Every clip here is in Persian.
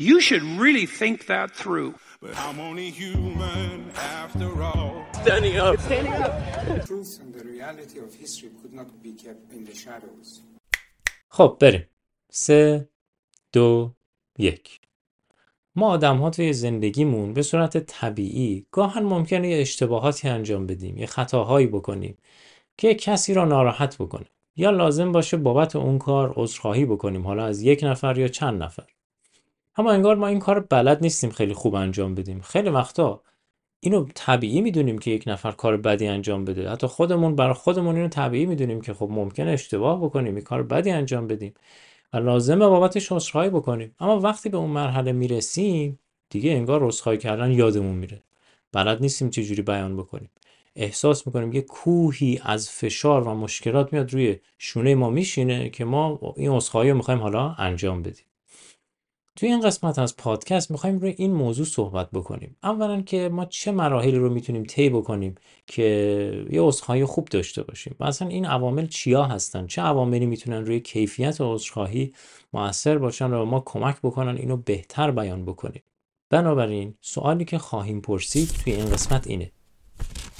You should really think that through. But I'm only human after all. Standing up. truth and the reality of history could not be kept in the shadows. خب بریم سه دو یک ما آدم ها توی زندگیمون به صورت طبیعی گاهن ممکنه یه اشتباهاتی انجام بدیم یه خطاهایی بکنیم که کسی را ناراحت بکنه یا لازم باشه بابت اون کار عذرخواهی بکنیم حالا از یک نفر یا چند نفر اما انگار ما این کار بلد نیستیم خیلی خوب انجام بدیم. خیلی وقتا اینو طبیعی می‌دونیم که یک نفر کار بدی انجام بده. حتی خودمون برای خودمون اینو طبیعی می‌دونیم که خب ممکنه اشتباه بکنیم این کار بدی انجام بدیم و لازمه بابتش عذرخواهی بکنیم. اما وقتی به اون مرحله می‌رسیم دیگه انگار عذرخواهی کردن یادمون میره. بلد نیستیم چجوری بیان بکنیم. احساس می‌کنیم یه کوهی از فشار و مشکلات میاد روی شونه ما میشینه که ما این عذرخواهی رو می‌خوایم حالا انجام بدیم. توی این قسمت از پادکست می‌خوایم روی این موضوع صحبت بکنیم. اولا که ما چه مراحلی رو می‌تونیم طی بکنیم که یه عذرخواهی خوب داشته باشیم و اصلا این عوامل چیا هستن؟ چه عواملی می‌تونن روی کیفیت عذرخواهی موثر باشن و ما کمک بکنن اینو بهتر بیان بکنیم؟ بنابراین سوالی که خواهیم پرسید توی این قسمت اینه.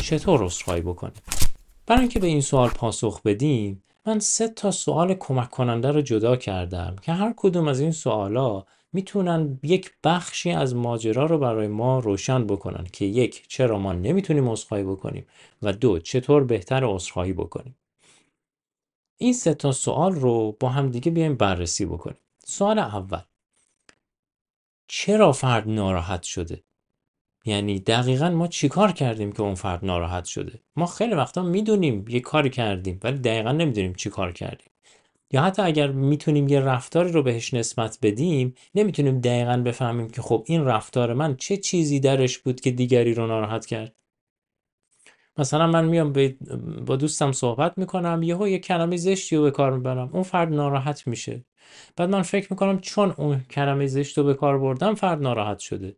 چطور عذرخواهی بکنیم؟ برای اینکه به این سوال پاسخ بدیم من سه تا سوال کمک کننده رو جدا کردم که هر کدوم از این سوالا می‌تونن یک بخشی از ماجرا رو برای ما روشن بکنن که یک چرا ما نمی‌تونیم عذرخواهی بکنیم و دو چطور بهتر عذرخواهی بکنیم. این سه تا سوال رو با هم دیگه بیایم بررسی بکنیم. سوال اول. چرا فرد ناراحت شده؟ یعنی دقیقا ما چیکار کردیم که اون فرد ناراحت شده؟ ما خیلی وقتا می‌دونیم یه کاری کردیم ولی دقیقا نمی‌دونیم چی کار کردیم. یا حتی اگر می‌تونیم یه رفتاری رو بهش نسبت بدیم نمی‌تونیم دقیقا بفهمیم که خب این رفتار من چه چیزی درش بود که دیگری رو ناراحت کرد. مثلا من میام با دوستم صحبت می‌کنم یهو یه کلمه زشتی رو به کار می‌برم اون فرد ناراحت میشه. بعد من فکر می‌کنم چون اون کلمه زشت رو به کار بردم فرد ناراحت شده.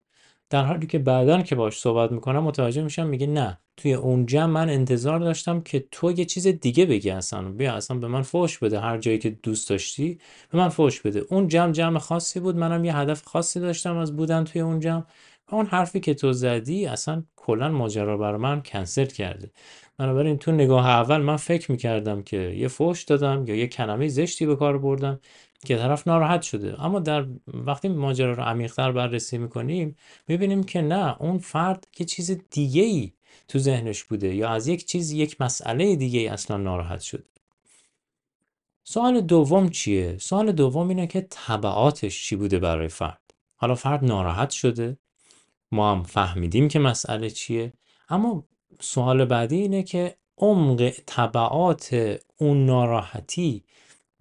در حالی که بعدا که باش صحبت می‌کنم متوجه میشم میگه نه. توی اون جمع من انتظار داشتم که تو یه چیز دیگه بگی اصلا. بیا اصلا به من فوش بده. هر جایی که دوست داشتی به من فوش بده. اون جمع جمع خاصی بود. منم یه هدف خاصی داشتم از بودن توی اون جمع. و اون حرفی که تو زدی اصلا کلا ماجرا برای من کنسل کرده. بنابراین تو نگاه اول من فکر می‌کردم که یه فوش دادم یا یه کلمه زشتی به کار بردم. که طرف ناراحت شده. اما در وقتی ماجرا رو عمیقتر بررسی می‌کنیم می‌بینیم که نه اون فرد یه چیز دیگه ای تو ذهنش بوده یا از یک چیز یک مسئله دیگه اصلا ناراحت شده. سوال دوم چیه؟ سوال دوم اینه که طبعاتش چی بوده برای فرد؟ حالا فرد ناراحت شده ما هم فهمیدیم که مسئله چیه. اما سوال بعدی اینه که عمق طبعات اون ناراحتی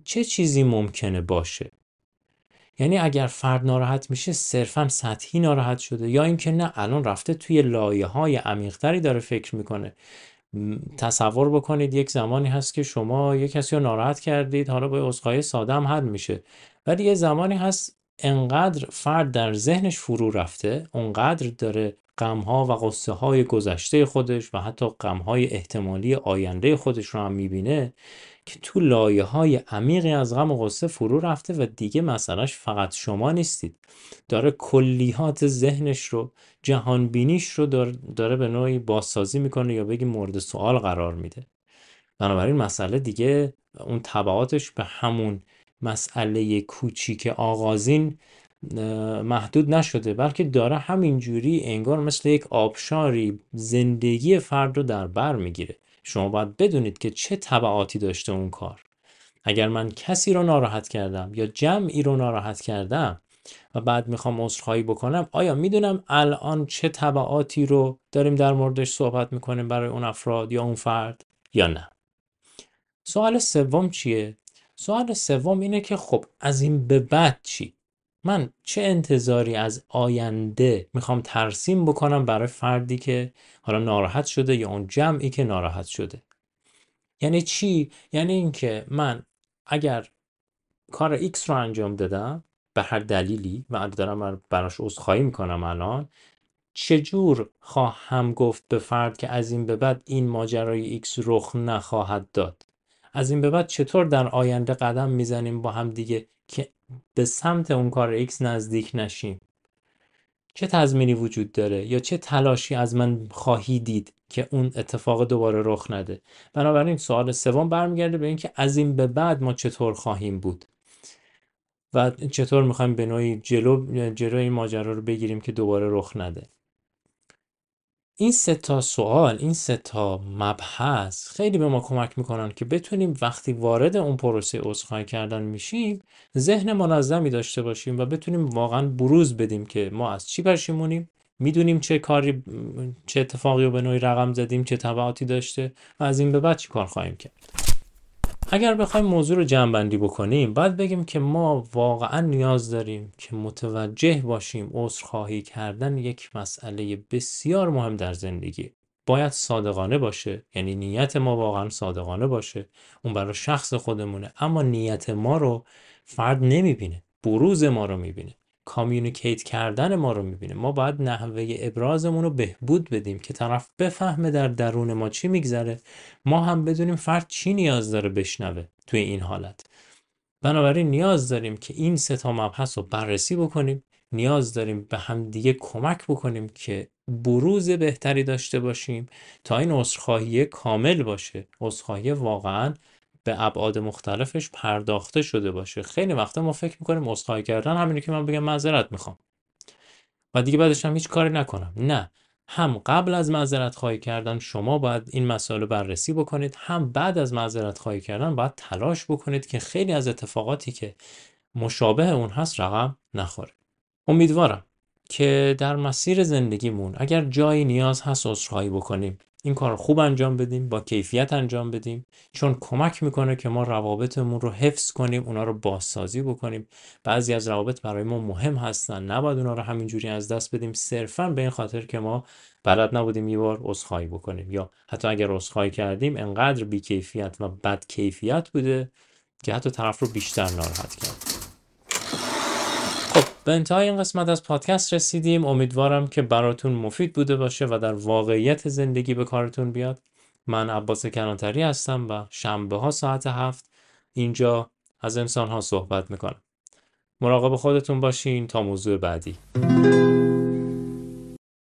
چه چیزی ممکنه باشه؟ یعنی اگر فرد ناراحت میشه صرفا سطحی ناراحت شده یا اینکه نه الان رفته توی لایه های عمیقتری داره فکر می‌کنه. تصور بکنید یک زمانی هست که شما یک کسی رو ناراحت کردید حالا با عذرخواهی ساده هم حل میشه. ولی یه زمانی هست انقدر فرد در ذهنش فرو رفته اونقدر داره غمها و قصه های گذشته خودش و حتی غمهای احتمالی آینده خودش رو هم می‌بینه که تو لایه های عمیقی از غم و غصه فرو رفته و دیگه مسئلهش فقط شما نیستید. داره کلیات ذهنش رو جهان بینیش رو داره, به نوعی بازسازی می‌کنه یا بگی مورد سوال قرار میده. بنابراین مسئله دیگه اون طبعاتش به همون مسئله کوچیک آغازین محدود نشده بلکه داره همینجوری انگار مثل یک آبشاری زندگی فرد رو در بر می‌گیره. شما باید بدونید که چه طبعاتی داشته اون کار. اگر من کسی رو ناراحت کردم یا جمعی رو ناراحت کردم و بعد می‌خوام عذرخواهی بکنم آیا می‌دونم الان چه طبعاتی رو داریم در موردش صحبت می‌کنیم برای اون افراد یا اون فرد یا نه؟ سوال سوم چیه؟ سوال سوم اینه که خب از این به بعد چی؟ من چه انتظاری از آینده می‌خوام ترسیم بکنم برای فردی که حالا ناراحت شده یا اون جمعی که ناراحت شده؟ یعنی چی؟ یعنی اینکه من اگر کار X رو انجام دادم به هر دلیلی و دارم براش عذرخواهی می‌کنم الان چجور خواهم گفت به فرد که از این به بعد این ماجرای X رخ نخواهد داد؟ از این به بعد چطور در آینده قدم می‌زنیم با هم دیگه که به سمت اون کار X نزدیک نشیم؟ چه تضمینی وجود داره یا چه تلاشی از من خواهی دید که اون اتفاق دوباره رخ نده؟ بنابراین سوال سوم برمیگرده به اینکه از این به بعد ما چطور خواهیم بود؟ و چطور می‌خوایم به نوعی جلو جلوی این ماجرا رو بگیریم که دوباره رخ نده؟ این سه تا سوال این سه تا مبحث خیلی به ما کمک می‌کنن که بتونیم وقتی وارد اون پروسه عذرخواهی کردن میشیم ذهن منظمی داشته باشیم و بتونیم واقعا بروز بدیم که ما از چی پشیمونیم می‌دونیم چه کاری چه اتفاقی رو به نوعی رقم زدیم چه تبعاتی داشته و از این به بعد چی کار خواهیم کرد. اگر بخوایم موضوع رو جمعبندی بکنیم باید بگیم که ما واقعا نیاز داریم که متوجه باشیم عذرخواهی کردن یک مسئله بسیار مهم در زندگی. باید صادقانه باشه یعنی نیت ما واقعا صادقانه باشه اون برای شخص خودمونه اما نیت ما رو فرد نمی‌بینه بروز ما رو می‌بینه. کامیونیکیت کردن ما رو می‌بینه. ما باید نحوه ابرازمون رو بهبود بدیم که طرف بفهمه در درون ما چی میگذره. ما هم بدونیم فرد چی نیاز داره بشنوه توی این حالت. بنابراین نیاز داریم که این سه تا مبحث رو بررسی بکنیم. نیاز داریم به هم دیگه کمک بکنیم که بروز بهتری داشته باشیم تا این عذرخواهی کامل باشه. عذرخواهی واقعا به ابعاد مختلفش پرداخته شده باشه. خیلی وقتا ما فکر می‌کنیم عذرخواهی کردن همینه که من بگم معذرت می‌خوام. و دیگه بعدش هم هیچ کاری نکنم. نه. هم قبل از معذرت خواهی کردن شما باید این مسائل بررسی بکنید هم بعد از معذرت خواهی کردن باید تلاش بکنید که خیلی از اتفاقاتی که مشابه اون هست رقم نخوره. امیدوارم که در مسیر زندگیمون اگر جایی نیاز هست عذرخواهی بکنیم. این کار خوب انجام بدیم با کیفیت انجام بدیم. چون کمک می‌کنه که ما روابطمون رو حفظ کنیم اونا رو بازسازی بکنیم. بعضی از روابط برای ما مهم هستن نباید اونا رو همینجوری از دست بدیم. صرفا به این خاطر که ما بلد نبودیم یه بار عذرخواهی بکنیم. یا حتی اگر عذرخواهی کردیم انقدر بیکیفیت و بد کیفیت بوده که حتی طرف رو بیشتر ناراحت کرد. به انتهای این قسمت از پادکست رسیدیم. امیدوارم که براتون مفید بوده باشه و در واقعیت زندگی به کارتون بیاد. من عباس کنانتری هستم و شنبه ها ساعت هفت اینجا از انسان ها صحبت می‌کنم. مراقب خودتون باشین تا موضوع بعدی.